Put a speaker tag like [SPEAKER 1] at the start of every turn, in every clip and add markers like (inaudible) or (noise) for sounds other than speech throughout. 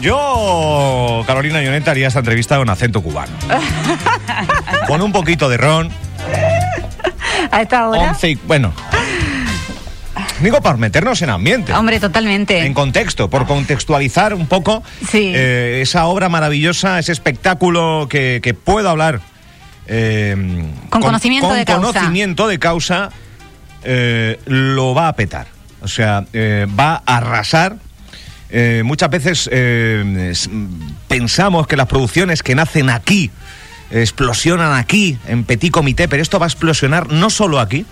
[SPEAKER 1] Yo, Carolina Lloneta, haría esta entrevista con acento cubano. (laughs) con un poquito de ron.
[SPEAKER 2] A esta hora.
[SPEAKER 1] once y- bueno. Digo, para meternos en ambiente.
[SPEAKER 2] Hombre, totalmente.
[SPEAKER 1] En contexto, por contextualizar un poco
[SPEAKER 2] Sí.
[SPEAKER 1] eh, esa obra maravillosa, ese espectáculo que, que puedo hablar eh,
[SPEAKER 2] Con conocimiento
[SPEAKER 1] con
[SPEAKER 2] de causa.
[SPEAKER 1] conocimiento de causa, eh, lo va a petar. O sea, va a arrasar. Eh, muchas veces eh, es- pensamos que las producciones que nacen aquí explosionan aquí, en Petit Comité, pero esto va a explosionar no solo aquí.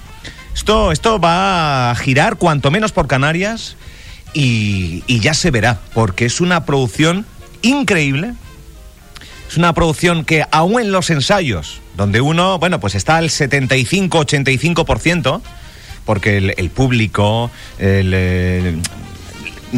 [SPEAKER 1] Esto, esto va a girar cuanto menos por Canarias y, ya se verá, porque es una producción increíble. Es una producción que aún en los ensayos, donde uno, bueno, pues está al 75-85%, porque el, el público el, eh,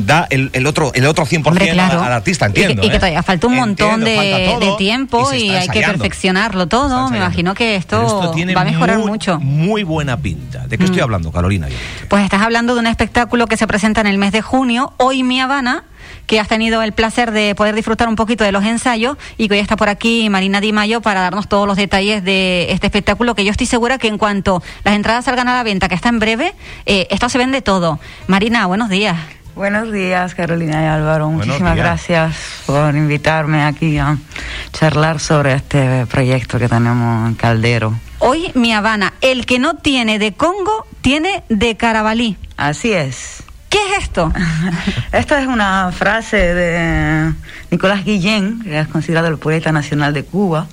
[SPEAKER 1] da el, el otro el otro 100%
[SPEAKER 2] Hombre, claro.
[SPEAKER 1] al artista,
[SPEAKER 2] Y que-
[SPEAKER 1] entiendo.
[SPEAKER 2] Y que,
[SPEAKER 1] ¿eh?
[SPEAKER 2] todavía falta un montón de, tiempo y, hay que perfeccionarlo todo. Me imagino que esto,
[SPEAKER 1] tiene
[SPEAKER 2] va a mejorar
[SPEAKER 1] muy,
[SPEAKER 2] mucho.
[SPEAKER 1] Muy buena pinta. ¿De qué estoy hablando, Carolina?
[SPEAKER 2] Pues estás hablando de un espectáculo que se presenta en el mes de junio, Hoy Mi Habana, que has tenido el placer de poder disfrutar un poquito de los ensayos y que hoy está por aquí Marina Di Mayo para darnos todos los detalles de este espectáculo que yo estoy segura que en cuanto las entradas salgan a la venta, que está en breve, eh, esto se vende todo. Marina, buenos días.
[SPEAKER 3] Buenos días, Carolina y Álvaro. Muchísimas
[SPEAKER 1] días.
[SPEAKER 3] gracias por invitarme aquí a charlar sobre este proyecto que tenemos en Caldero.
[SPEAKER 2] Hoy Mi Habana, el que no tiene de Congo, tiene de Carabalí.
[SPEAKER 3] Así es.
[SPEAKER 2] ¿Qué es esto? (laughs)
[SPEAKER 3] Esta es una frase de Nicolás Guillén, que es considerado el poeta nacional de Cuba,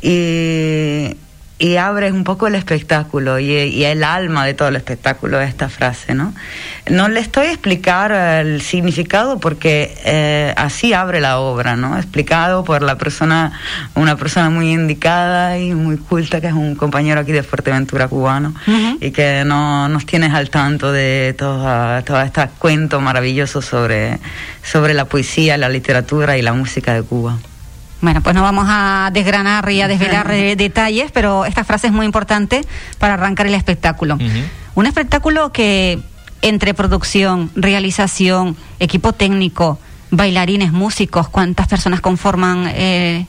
[SPEAKER 3] y, y abre un poco el espectáculo y, y el alma de todo el espectáculo esta frase, ¿no? No le estoy a explicar el significado porque eh, así abre la obra, ¿no? Explicado por la persona, una persona muy indicada y muy culta, que es un compañero aquí de Fuerteventura cubano, y que no, nos tienes al tanto de todo, todo este cuento maravilloso sobre, sobre la poesía, la literatura y la música de Cuba.
[SPEAKER 2] Bueno, pues no vamos a desgranar y a desvelar eh, (laughs) detalles, pero esta frase es muy importante para arrancar el espectáculo. Un espectáculo que entre producción, realización, equipo técnico, bailarines, músicos, ¿cuántas personas conforman eh,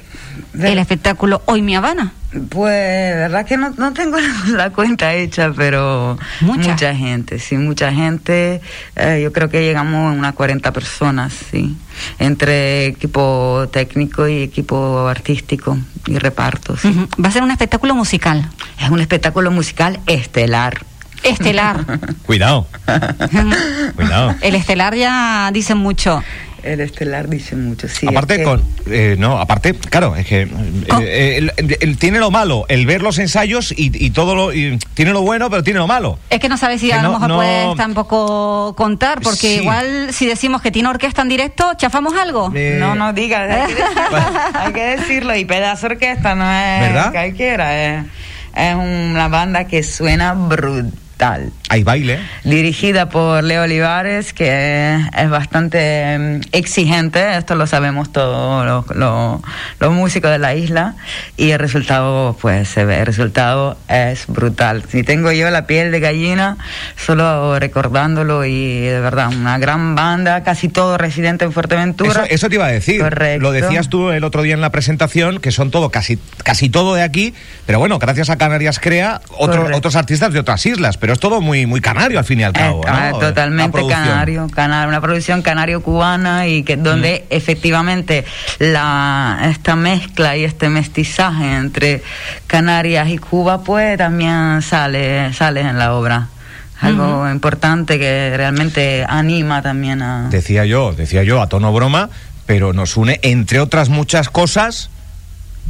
[SPEAKER 3] De-
[SPEAKER 2] el espectáculo Hoy Mi Habana?
[SPEAKER 3] Pues, verdad que no, no tengo (laughs) la cuenta hecha, pero
[SPEAKER 2] Mucha.
[SPEAKER 3] gente, sí, mucha gente. Eh, yo creo que llegamos a unas 40 personas, sí, entre equipo técnico y equipo artístico y reparto. sí.
[SPEAKER 2] Ujú. Va a ser un espectáculo musical,
[SPEAKER 3] Es un espectáculo musical estelar.
[SPEAKER 2] estelar. (laughs)
[SPEAKER 1] Cuidado, cuidado.
[SPEAKER 2] el estelar ya dice mucho.
[SPEAKER 3] El estelar dice mucho, sí.
[SPEAKER 1] aparte
[SPEAKER 3] es que-
[SPEAKER 1] con eh, no aparte claro es que eh,
[SPEAKER 2] Con-
[SPEAKER 1] eh, el- el- el- tiene lo malo el ver los ensayos y, y todo lo y tiene lo bueno pero tiene lo malo
[SPEAKER 2] Es que no sabes si
[SPEAKER 1] Que
[SPEAKER 2] a
[SPEAKER 1] no-
[SPEAKER 2] lo mejor
[SPEAKER 1] no-
[SPEAKER 2] puedes tampoco contar, porque
[SPEAKER 1] Sí.
[SPEAKER 2] igual si decimos que tiene orquesta en directo, ¿chafamos algo?
[SPEAKER 1] Eh,
[SPEAKER 3] No, no diga, hay que decirlo, (laughs) hay que decirlo, y pedazo orquesta no es
[SPEAKER 1] ¿Verdad?
[SPEAKER 3] cualquiera, es, es una banda que suena brutal.
[SPEAKER 1] Hay baile
[SPEAKER 3] Dirigida por Leo Olivares, que es bastante mm, exigente, esto lo sabemos todos los, los- los músicos de la isla, y el resultado, pues se ve, el resultado es brutal. Si tengo yo la piel de gallina, solo recordándolo, y de verdad, una gran banda, casi todo residente en Fuerteventura.
[SPEAKER 1] Eso, eso te iba a decir.
[SPEAKER 3] Correcto.
[SPEAKER 1] Lo decías tú el otro día en la presentación, que son todo, casi, casi todo de aquí, pero bueno, gracias a Canarias Crea, otro- otros artistas de otras islas, pero es todo muy, muy canario al fin y al cabo.
[SPEAKER 3] Eh, ah,
[SPEAKER 1] ¿no? La
[SPEAKER 3] totalmente canario, canario, una producción canario-cubana y que donde
[SPEAKER 1] Mm.
[SPEAKER 3] efectivamente la esta mezcla y este mestizaje entre Canarias y Cuba pues también sale sale en la obra. Algo importante que realmente anima también a
[SPEAKER 1] Decía yo, decía yo a tono broma, pero nos une, entre otras muchas cosas,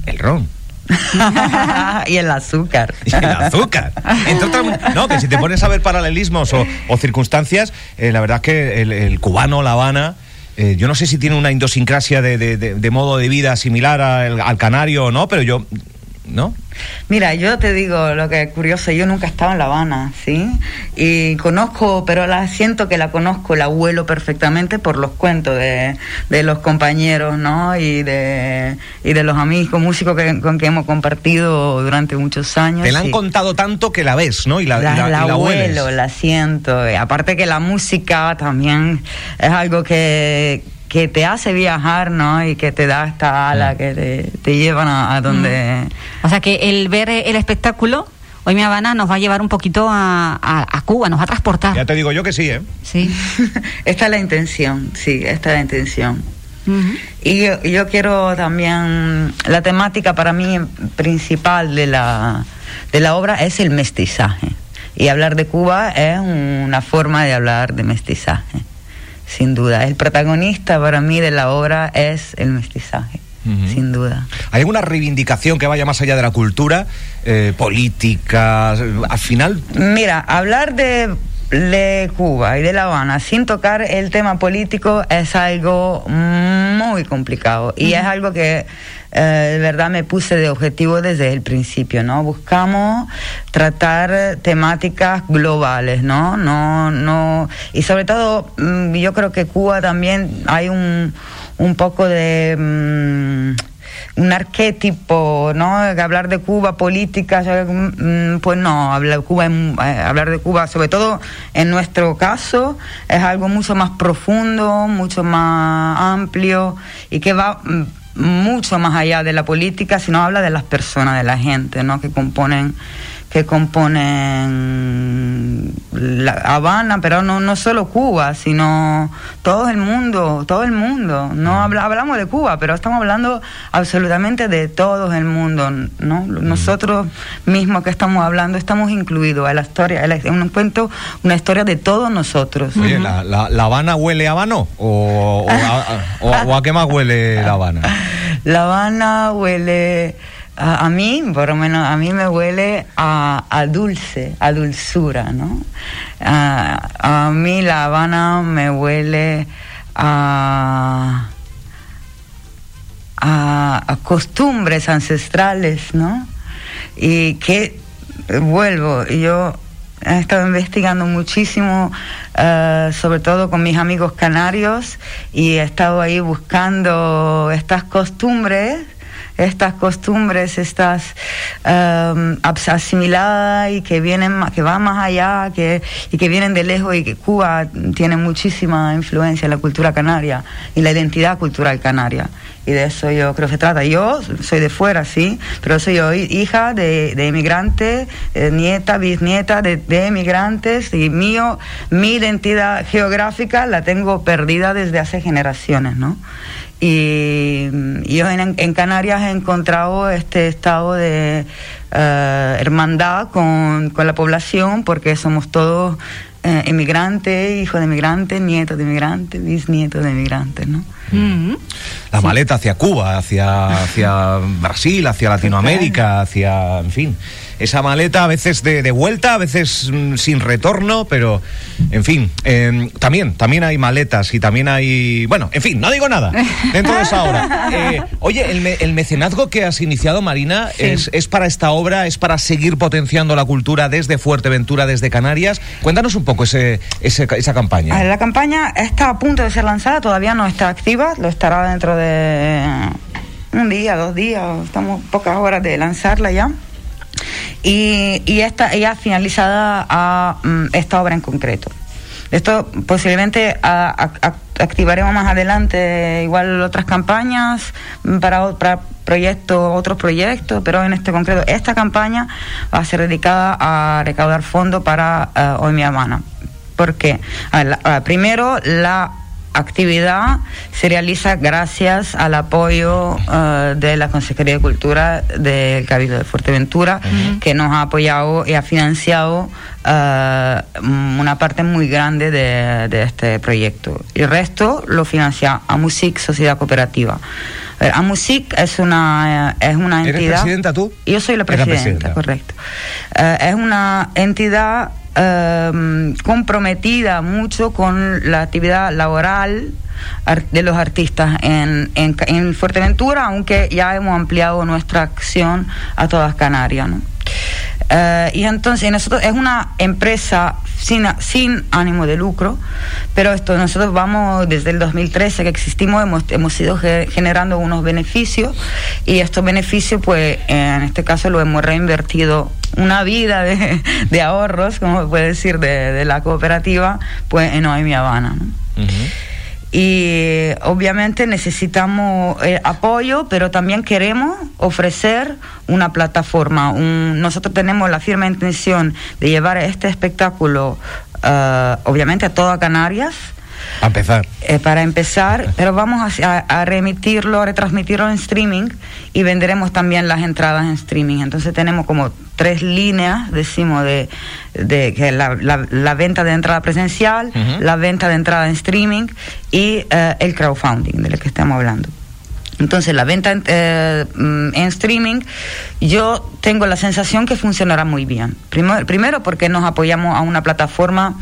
[SPEAKER 1] el ron. (laughs)
[SPEAKER 3] y el azúcar.
[SPEAKER 1] Y el azúcar. No, que si te pones a ver paralelismos o, circunstancias, eh, la verdad es que el, cubano, La Habana, eh, yo no sé si tiene una idiosincrasia de, modo de vida similar al canario o no, pero yo. ¿No?
[SPEAKER 3] Mira, yo te digo lo que es curioso, yo nunca he estado en La Habana, ¿sí? Y conozco, pero la siento que la conozco, la huelo perfectamente por los cuentos de, de los compañeros, ¿no? Y de, y de los amigos músicos que, con que hemos compartido durante muchos años.
[SPEAKER 1] Te la han
[SPEAKER 3] y-
[SPEAKER 1] contado tanto que la ves, ¿no? Y la, y
[SPEAKER 3] la,
[SPEAKER 1] la- y
[SPEAKER 3] la
[SPEAKER 1] la hueles.
[SPEAKER 3] huelo, la siento. Aparte que la música también es algo que, que te hace viajar, ¿no? Y que te da esta ala, que te, te llevan a, donde...
[SPEAKER 2] O sea que el ver el espectáculo Hoy mi Habana nos va a llevar un poquito a, a, Cuba, nos va a transportar.
[SPEAKER 1] Ya te digo yo que sí, ¿eh?
[SPEAKER 2] Sí. (laughs)
[SPEAKER 3] esta es la intención, sí, esta es la intención. Y yo, yo, quiero también, la temática para mí principal de la, de la obra es el mestizaje. Y hablar de Cuba es una forma de hablar de mestizaje, sin duda. El protagonista para mí de la obra es el mestizaje sin duda.
[SPEAKER 1] ¿Hay alguna reivindicación que vaya más allá de la cultura, eh, política? Al final.
[SPEAKER 3] Mira, hablar de de Cuba y de La Habana sin tocar el tema político es algo muy complicado y es algo que eh, de verdad me puse de objetivo desde el principio, ¿no? Buscamos tratar temáticas globales, ¿no? No, no, y sobre todo mm, yo creo que Cuba también hay un un poco de mm, un arquetipo, ¿no? Hablar de Cuba, política, mm, pues no, hablar Cuba, eh, hablar de Cuba, sobre todo en nuestro caso, es algo mucho más profundo, mucho más amplio y que va mucho más allá de la política, sino habla de las personas, de la gente, ¿no? Que componen que componen la Habana, pero no, no solo Cuba, sino todo el mundo, todo el mundo. No hablamos de Cuba, pero estamos hablando absolutamente de todo el mundo, ¿no? Nosotros mismos que estamos hablando estamos incluidos en la historia, en un cuento, una historia de todos nosotros.
[SPEAKER 1] Oye, ¿la, la, Habana huele a Habano? ¿O, o, a, qué más huele La Habana? (laughs)
[SPEAKER 3] La Habana huele a, mí, por lo menos, a mí me huele a, dulce, a dulzura, ¿no? A, mí La Habana me huele a, a, costumbres ancestrales, ¿no? Y que, vuelvo, yo he estado investigando muchísimo, eh, sobre todo con mis amigos canarios, y he estado ahí buscando estas costumbres estas costumbres, estas um, asimiladas y que vienen, que van más allá, que, y que vienen de lejos y que Cuba tiene muchísima influencia en la cultura canaria y la identidad cultural canaria. Y de eso yo creo que se trata. Yo soy de fuera, sí, pero soy yo hija de, de eh, nieta, bisnieta de, de emigrantes y mío, mi identidad geográfica la tengo perdida desde hace generaciones, ¿no? Y yo en, Canarias he encontrado este estado de eh, hermandad con, la población porque somos todos eh, inmigrantes, hijos de inmigrantes, nietos de inmigrantes, bisnietos de inmigrantes, ¿no?
[SPEAKER 1] Mm-hmm. La maleta hacia Cuba, hacia, hacia Brasil, hacia Latinoamérica, hacia, en fin esa maleta a veces de, vuelta, a veces mm, sin retorno, pero en fin, em, también, también hay maletas y también hay, bueno, en fin, no digo nada dentro de esa obra. (laughs) Eh, oye, el, mecenazgo que has iniciado, Marina, es, es, para esta obra, es para seguir potenciando la cultura desde Fuerteventura, desde Canarias. Cuéntanos un poco ese, esa campaña.
[SPEAKER 3] la campaña está a punto de ser lanzada, todavía no está activa, lo estará dentro de un día, dos días, estamos pocas horas de lanzarla ya y, esta ya finalizada a mm, esta obra en concreto. Esto posiblemente activaremos más adelante igual otras campañas para, para proyectos, otros proyectos, pero en este concreto esta campaña va a ser dedicada a recaudar fondos para uh, Hoy Mi Habana. ¿Por qué? primero, la actividad se realiza gracias al apoyo eh, de la Consejería de Cultura del Cabildo de Fuerteventura, que nos ha apoyado y ha financiado eh, una parte muy grande de, este proyecto. El resto lo financia AMUSIC, Sociedad Cooperativa. Eh, AMUSIC es una, es una entidad... ¿Eres
[SPEAKER 1] presidenta tú?
[SPEAKER 3] Yo soy la presidenta, correcto. es una entidad Em, comprometida mucho con la actividad laboral de los artistas en, en, Fuerteventura, aunque ya hemos ampliado nuestra acción a todas Canarias. Eh, y entonces nosotros es una empresa sin, sin ánimo de lucro, pero esto nosotros vamos desde el 2013 que existimos, hemos, hemos ido generando unos beneficios y estos beneficios pues en este caso lo hemos reinvertido una vida de, de ahorros, como puede decir, de, de, la cooperativa, pues en Noemi Habana. y obviamente necesitamos eh, apoyo, pero también queremos ofrecer una plataforma. nosotros tenemos la firme intención de llevar este espectáculo, eh, obviamente, a toda Canarias
[SPEAKER 1] empezar.
[SPEAKER 3] Eh, para empezar, pero vamos a, remitirlo, a retransmitirlo en streaming y venderemos también las entradas en streaming. Entonces tenemos como tres líneas, decimos, de, de que la, la, venta de entrada presencial, la venta de entrada en streaming y eh, el crowdfunding de lo que estamos hablando. Entonces, la venta en, eh, en, streaming, yo tengo la sensación que funcionará muy bien. Primero, primero porque nos apoyamos a una plataforma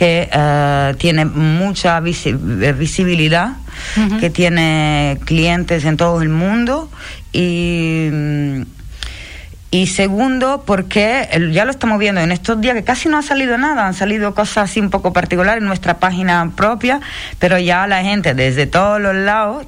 [SPEAKER 3] que uh, tiene mucha eh, visibilidad, que tiene clientes en todo el mundo y, mm, y segundo porque ya lo estamos viendo en estos días que casi no ha salido nada, han salido cosas así un poco particulares en nuestra página propia, pero ya la gente desde todos los lados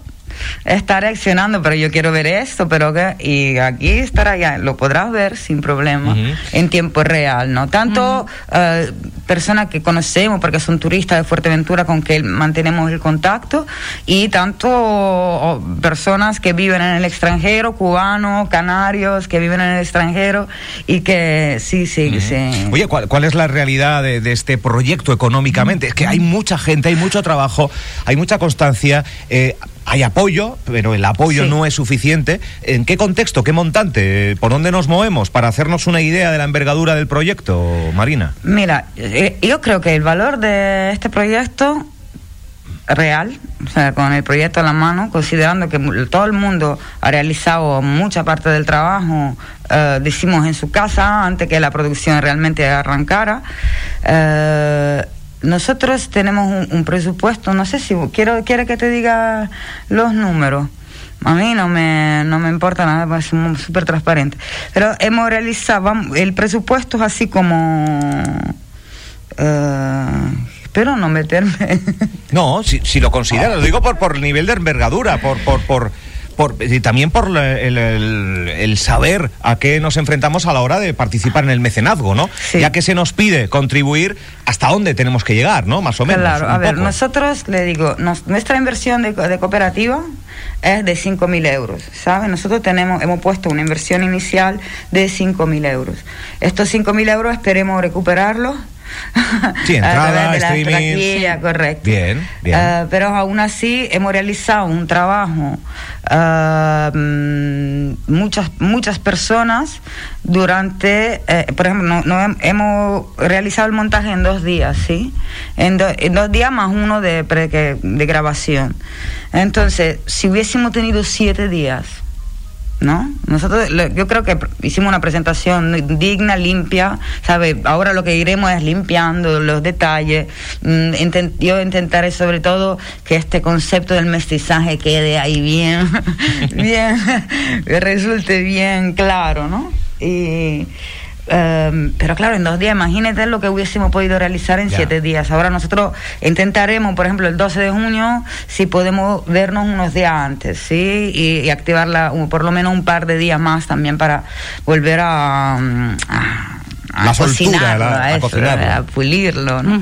[SPEAKER 3] está reaccionando, pero yo quiero ver esto, pero que, y aquí estará ya, lo podrás ver sin problema en tiempo real, ¿no? Tanto eh, personas que conocemos porque son turistas de Fuerteventura con que mantenemos el contacto y tanto personas que viven en el extranjero, cubanos, canarios que viven en el extranjero y que sí, sí, sí.
[SPEAKER 1] Oye, ¿cuál, es la realidad de, este proyecto económicamente? Es que hay mucha gente, hay mucho trabajo, hay mucha constancia. Eh, hay apoyo, pero el apoyo no es suficiente. ¿En qué contexto, qué montante, por dónde nos movemos para hacernos una idea de la envergadura del proyecto, Marina?
[SPEAKER 3] Mira, yo creo que el valor de este proyecto real, o sea, con el proyecto en la mano, considerando que todo el mundo ha realizado mucha parte del trabajo, eh, decimos en su casa, antes que la producción realmente arrancara, eh, nosotros tenemos un, presupuesto, no sé si quiero quiere que te diga los números. A mí no me, no me importa nada, es súper transparente. Pero hemos realizado, el presupuesto es así como... Eh, espero no meterme. (laughs)
[SPEAKER 1] No, si, si lo consideras, lo digo por, por nivel de envergadura, por, por, por, y también por el, saber a qué nos enfrentamos a la hora de participar en el mecenazgo, ¿no? Ya que se nos pide contribuir, ¿hasta dónde tenemos que llegar, no? Más o menos.
[SPEAKER 3] Claro, a ver, nosotros, le digo, nuestra inversión de, cooperativa es de 5.000 euros, ¿sabes? Nosotros tenemos, hemos puesto una inversión inicial de 5.000 euros. Estos 5.000 euros esperemos recuperarlos (laughs)
[SPEAKER 1] Sí, entrada, streaming.
[SPEAKER 3] correcto.
[SPEAKER 1] Bien, bien.
[SPEAKER 3] Uh, pero aún así hemos realizado un trabajo, uh, muchas, muchas personas durante, uh, por ejemplo, no, no, hemos realizado el montaje en dos días, ¿sí? En, do, en dos días más uno de, pre, de grabación. Entonces, si hubiésemos tenido siete días, ¿no? Nosotros, yo creo que hicimos una presentación digna, limpia, ¿sabe? Ahora lo que iremos es limpiando los detalles. Mm, yo intentaré sobre todo que este concepto del mestizaje quede ahí bien, (laughs) bien, (laughs) resulte bien claro, ¿no? Em, pero claro, en dos días, imagínate lo que hubiésemos podido realizar en siete días. Ahora nosotros intentaremos, por ejemplo, el 12 de junio, si podemos vernos unos días antes, ¿sí? Y, activarla por lo menos un par de días más también para volver a
[SPEAKER 1] a, cocinar,
[SPEAKER 3] a, pulirlo. ¿no?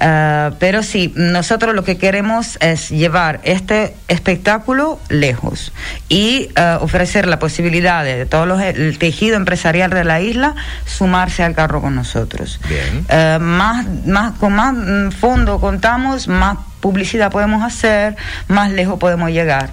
[SPEAKER 3] Ah, pero sí, nosotros lo que queremos es llevar este espectáculo lejos y ah, ofrecer la posibilidad de todo los, el tejido empresarial de la isla sumarse al carro con nosotros. Ah, más, más, con más mm, fondo contamos, más publicidad podemos hacer, más lejos podemos llegar.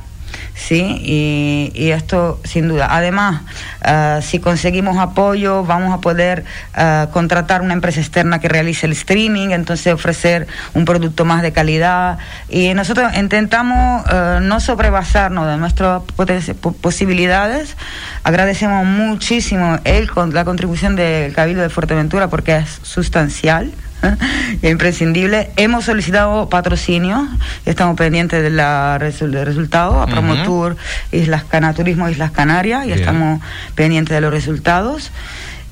[SPEAKER 3] ¿Sí? Y, esto sin duda. Además, ah, si conseguimos apoyo, vamos a poder ah, contratar una empresa externa que realice el streaming, entonces ofrecer un producto más de calidad. Y nosotros intentamos ah, no sobrepasarnos de nuestras posibilidades. Agradecemos muchísimo el, la contribución del Cabildo de Fuerteventura porque es sustancial. Es (laughs) imprescindible. Hemos solicitado patrocinio, estamos pendientes de la, del resultado, a Promotur Islas Canarias, Turismo Islas Canarias, y estamos pendientes de los resultados.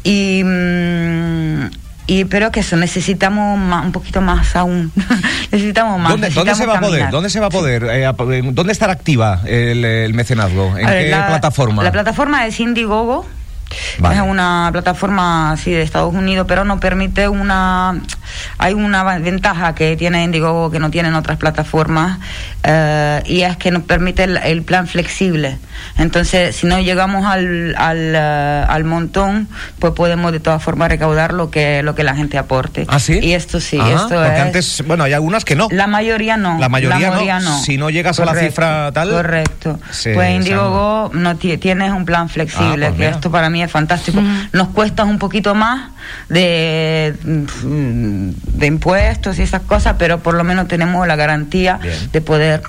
[SPEAKER 3] Y, mm, y pero que eso necesitamos un poquito más aún. (laughs) Necesitamos más
[SPEAKER 1] ¿Dónde, se va a poder dónde se va a poder eh, dónde estará activa el, mecenazgo en qué plataforma
[SPEAKER 3] la plataforma es Indiegogo
[SPEAKER 1] Vale.
[SPEAKER 3] Es una plataforma así de Estados Unidos, pero no permite una... Hay una ventaja que tiene Indiegogo que no tienen otras plataformas eh, y es que nos permite el, el plan flexible. Entonces, si no llegamos al, al, eh, al montón, pues podemos de todas formas recaudar lo que, lo que la gente aporte.
[SPEAKER 1] ¿Ah, sí?
[SPEAKER 3] Y esto sí,
[SPEAKER 1] Ajá,
[SPEAKER 3] esto
[SPEAKER 1] porque
[SPEAKER 3] es...
[SPEAKER 1] antes, bueno, hay algunas que no.
[SPEAKER 3] La mayoría no.
[SPEAKER 1] La mayoría no. Si no llegas a la cifra tal,
[SPEAKER 3] Correcto. pues Indiegogo no ti- tienes un plan flexible,
[SPEAKER 1] Ah, pues
[SPEAKER 3] que esto para mí es fantástico. Nos cuesta un poquito más de, mm, de impuestos y esas cosas, pero por lo menos tenemos la garantía
[SPEAKER 1] Bien.
[SPEAKER 3] de poder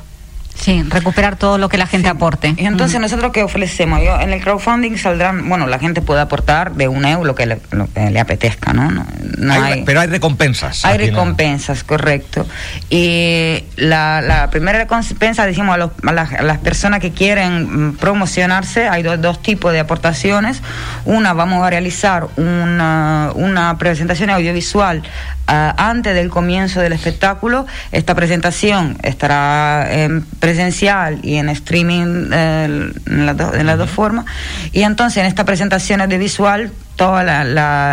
[SPEAKER 2] Sí, recuperar todo lo que la gente aporte.
[SPEAKER 3] y entonces nosotros qué ofrecemos, yo en el crowdfunding saldrán, bueno, la gente puede aportar de un euro lo que le, lo que le apetezca, ¿no? no, no
[SPEAKER 1] Hay-
[SPEAKER 3] hay-
[SPEAKER 1] pero hay recompensas.
[SPEAKER 3] hay recompensas, correcto. Y la, la primera recompensa, decimos, a, los- a las, a las personas que quieren mm, promocionarse, hay do- dos tipos de aportaciones. Una, vamos a realizar una, una presentación audiovisual antes del comienzo del espectáculo. Esta presentación estará en presencial y en streaming eh, en, las do- dos formas. Y entonces en esta presentación audiovisual todos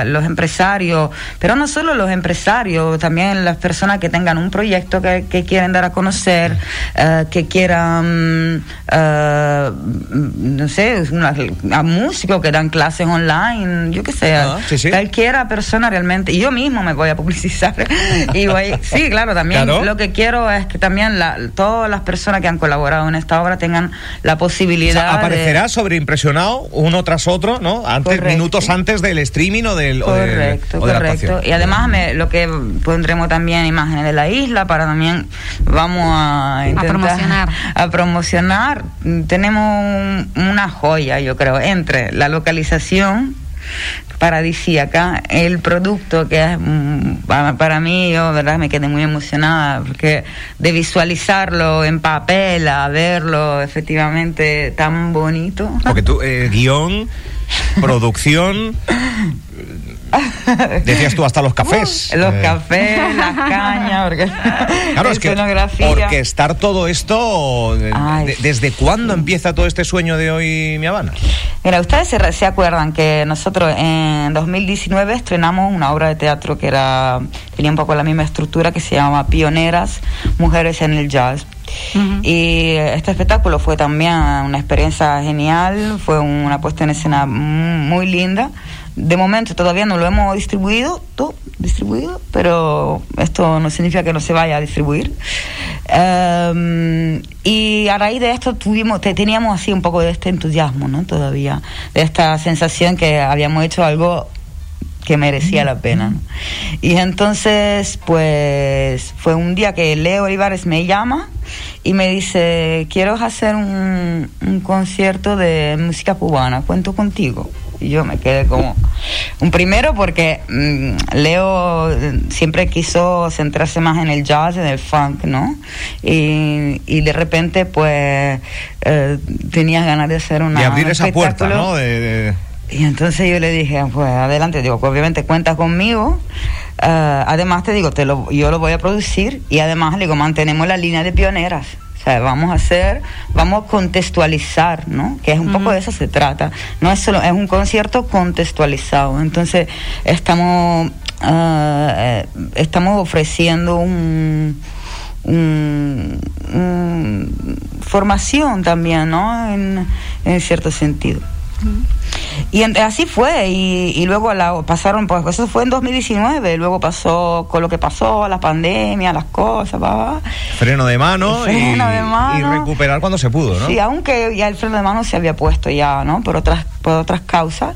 [SPEAKER 3] los empresarios, pero no solo los empresarios, también las personas que tengan un proyecto que, que quieren dar a conocer, eh, que quieran, eh, no sé, una- a músicos que dan clases online, yo qué sé,
[SPEAKER 1] Ah, sí, sí.
[SPEAKER 3] cualquiera persona realmente, y yo mismo me voy a publicizar. (laughs) y voy, sí, claro, también
[SPEAKER 1] Claro.
[SPEAKER 3] lo que quiero es que también la- todas las personas que han colaborado en esta obra tengan la
[SPEAKER 1] O
[SPEAKER 3] posibilidad de-
[SPEAKER 1] aparecerá sobreimpresionado uno tras otro, ¿no? Antes,
[SPEAKER 3] Correcto.
[SPEAKER 1] minutos antes del streaming o del. o del-
[SPEAKER 3] Correcto,
[SPEAKER 1] o de la
[SPEAKER 3] correcto.
[SPEAKER 1] actuación.
[SPEAKER 3] Y además me, lo que pondremos también imágenes de la isla para también vamos a intentar
[SPEAKER 2] promocionar.
[SPEAKER 3] a promocionar. Tenemos un- una joya, yo creo, entre la localización paradisíaca, el producto que es mm, para, para mí, yo verdad me quedé muy emocionada porque de visualizarlo en papel a verlo efectivamente tan bonito.
[SPEAKER 1] Porque tú, eh, guion, producción. Decías tú hasta los cafés. (laughs)
[SPEAKER 3] Los
[SPEAKER 1] Eh,
[SPEAKER 3] cafés, las cañas, porque
[SPEAKER 1] Claro, es que orquestar todo esto, eh,
[SPEAKER 3] Ay,
[SPEAKER 1] ¿desde cuándo empieza todo este sueño de hoy, mi Habana?
[SPEAKER 3] Mira, ustedes se, se acuerdan que nosotros en 2019 estrenamos una obra de teatro que era tenía un poco la misma estructura que se llamaba Pioneras, Mujeres en el Jazz. Y este espectáculo fue también una experiencia genial, fue una puesta en escena muy linda. De momento todavía no lo hemos distribuido, todo distribuido, pero esto no significa que no se vaya a distribuir. Em, y a raíz de esto tuvimos, te- teníamos así un poco de este entusiasmo, ¿no? Todavía, de esta sensación que habíamos hecho algo que merecía la pena. ¿no? Y entonces, pues, fue un día que Leo Olivares me llama y me dice, quiero hacer un, un concierto de música cubana, cuento contigo. Y yo me quedé como... Un primero porque mm, Leo eh, siempre quiso centrarse más en el jazz, en el funk, ¿no? Y, y de repente, pues, eh, tenía ganas de hacer una...
[SPEAKER 1] de abrir
[SPEAKER 3] un
[SPEAKER 1] esa puerta. ¿no? De- de-
[SPEAKER 3] Y entonces yo le dije, pues adelante, digo, pues obviamente cuenta conmigo. Eh, además te digo, te lo, yo lo voy a producir y además le digo, mantenemos la línea de pioneras. O sea, vamos a hacer, vamos a contextualizar, ¿no? Que es un poco de eso se trata. No es solo, es un concierto contextualizado. Entonces, estamos, eh, eh, estamos ofreciendo un, un- un- formación también, ¿no? En, en cierto sentido. Y en- así fue, y, y luego la, pasaron, pues eso fue en 2019, luego pasó con lo que pasó, la pandemia, las cosas, va,
[SPEAKER 1] freno de mano,
[SPEAKER 3] Freno
[SPEAKER 1] y,
[SPEAKER 3] de mano.
[SPEAKER 1] y recuperar cuando se pudo, ¿no?
[SPEAKER 3] Sí, aunque ya el freno de mano se había puesto ya, ¿no? Por otras, por otras causas.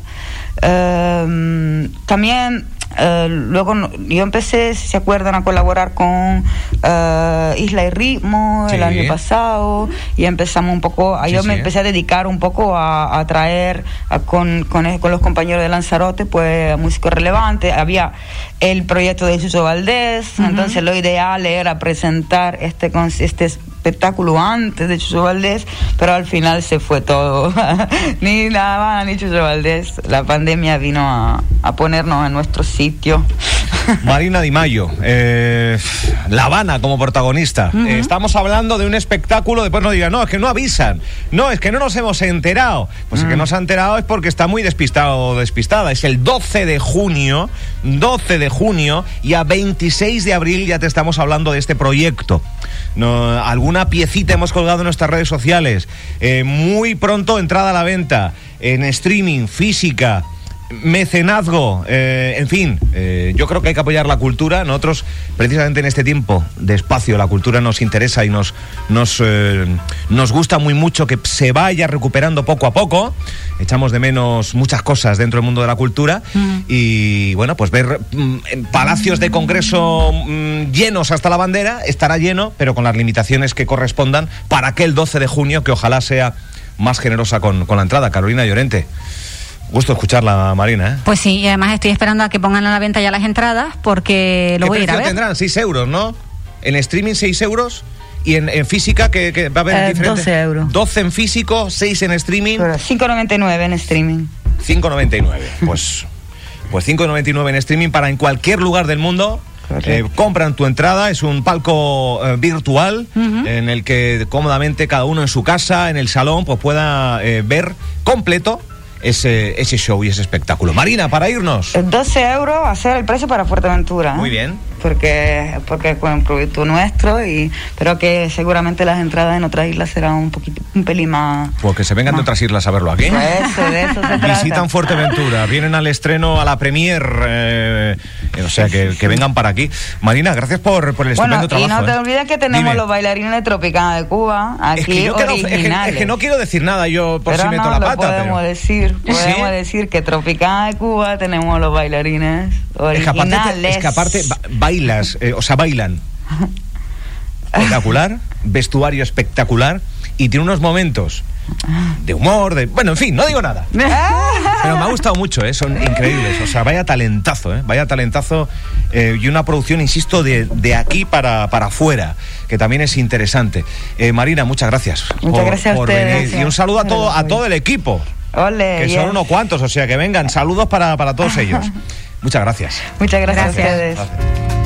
[SPEAKER 3] Eh, también eh, luego yo empecé, si se acuerdan, a colaborar con eh, Isla y Ritmo el año pasado y empezamos un poco, a-
[SPEAKER 1] Sí,
[SPEAKER 3] yo me empecé a dedicar un poco a, a traer a- con, con, con los compañeros de Lanzarote pues músicos relevantes. Había el proyecto de Suso Valdés, entonces lo ideal era presentar este, este espectáculo antes de Chucho Valdés, pero al final se fue todo. (laughs) ni La Habana ni Chucho Valdés. La pandemia vino a, a ponernos en nuestro sitio. (laughs)
[SPEAKER 1] Marina Di Mayo, eh, La Habana como protagonista. Eh, estamos hablando de un espectáculo, después no digan, no, es que no avisan, no, es que no nos hemos enterado. Pues el que no se ha enterado es porque está muy despistado o despistada. Es el 12 de junio, 12 de junio, y a 26 de abril ya te estamos hablando de este proyecto. No, alguna piecita hemos colgado en nuestras redes sociales. Eh, muy pronto entrada a la venta en streaming, física mecenazgo, eh, en fin, eh, yo creo que hay que apoyar la cultura. Nosotros, precisamente en este tiempo de espacio, la cultura nos interesa y nos, nos, eh, nos gusta muy mucho que se vaya recuperando poco a poco. Echamos de menos muchas cosas dentro del mundo de la cultura y, bueno, pues ver mm, palacios de congreso mm, llenos hasta la bandera, estará lleno, pero con las limitaciones que correspondan para aquel 12 de junio, que ojalá sea más generosa con, con la entrada. Carolina Llorente. Gusto escucharla, Marina. ¿eh?
[SPEAKER 2] Pues sí, y además estoy esperando a que pongan a la venta ya las entradas porque lo
[SPEAKER 1] ¿Qué
[SPEAKER 2] voy a ir a ver.
[SPEAKER 1] tendrán? 6 euros, ¿no? En streaming 6 euros y en, en física que, que va a haber
[SPEAKER 3] Eh,
[SPEAKER 1] diferente.
[SPEAKER 3] 12 euros.
[SPEAKER 1] 12 en físico, 6 en streaming,
[SPEAKER 3] Pero 5.99 en streaming.
[SPEAKER 1] 5,99. (laughs) Pues, pues 5,99 en streaming para en cualquier lugar del mundo. Eh, compran tu entrada, es un palco eh, virtual en el que cómodamente cada uno en su casa, en el salón, pues pueda eh, ver completo ese, ese show y ese espectáculo. Marina, para irnos.
[SPEAKER 3] Eh, 12 euros va a ser el precio para Fuerteventura. ¿eh?
[SPEAKER 1] Muy bien.
[SPEAKER 3] Porque, porque es un producto nuestro, y pero que seguramente las entradas en otras islas serán un poquito, un pelín más.
[SPEAKER 1] Pues que se vengan de otras islas a verlo aquí.
[SPEAKER 3] Eso, de eso se (laughs) trata.
[SPEAKER 1] Visitan Fuerteventura, vienen al estreno, a la premier, eh, o sea, que, que vengan para aquí. Marina, gracias por, por el
[SPEAKER 3] Bueno,
[SPEAKER 1] estupendo
[SPEAKER 3] y
[SPEAKER 1] trabajo.
[SPEAKER 3] no te
[SPEAKER 1] ¿eh?
[SPEAKER 3] olvides que tenemos
[SPEAKER 1] Dime.
[SPEAKER 3] los bailarines de Tropicana de Cuba, aquí
[SPEAKER 1] es que, quiero- es que-
[SPEAKER 3] originales.
[SPEAKER 1] es que no quiero decir nada yo por
[SPEAKER 3] pero
[SPEAKER 1] si meto
[SPEAKER 3] no,
[SPEAKER 1] la
[SPEAKER 3] lo
[SPEAKER 1] pata.
[SPEAKER 3] podemos
[SPEAKER 1] pero-
[SPEAKER 3] decir,
[SPEAKER 1] ¿Sí?
[SPEAKER 3] podemos decir que Tropicana de Cuba tenemos los bailarines
[SPEAKER 1] Es que aparte,
[SPEAKER 3] originales.
[SPEAKER 1] te- es que aparte bailas, eh, o sea, bailan. Espectacular, vestuario espectacular y tiene unos momentos de humor, de. Bueno, en fin, no digo nada. Pero me ha gustado mucho, ¿eh? son increíbles. O sea, vaya talentazo, ¿eh? vaya talentazo eh, y una producción, insisto, de, de aquí para, para afuera, que también es interesante. Eh, Marina, muchas gracias.
[SPEAKER 3] Muchas gracias a ustedes.
[SPEAKER 1] venir. Y un saludo a todo, a todo el equipo,
[SPEAKER 3] Ole,
[SPEAKER 1] que
[SPEAKER 3] yes.
[SPEAKER 1] son unos cuantos, o sea, que vengan. Saludos para, para todos ellos. (laughs) Muchas gracias.
[SPEAKER 3] Muchas gracias,
[SPEAKER 2] Gracias.
[SPEAKER 3] a ustedes.
[SPEAKER 1] Gracias.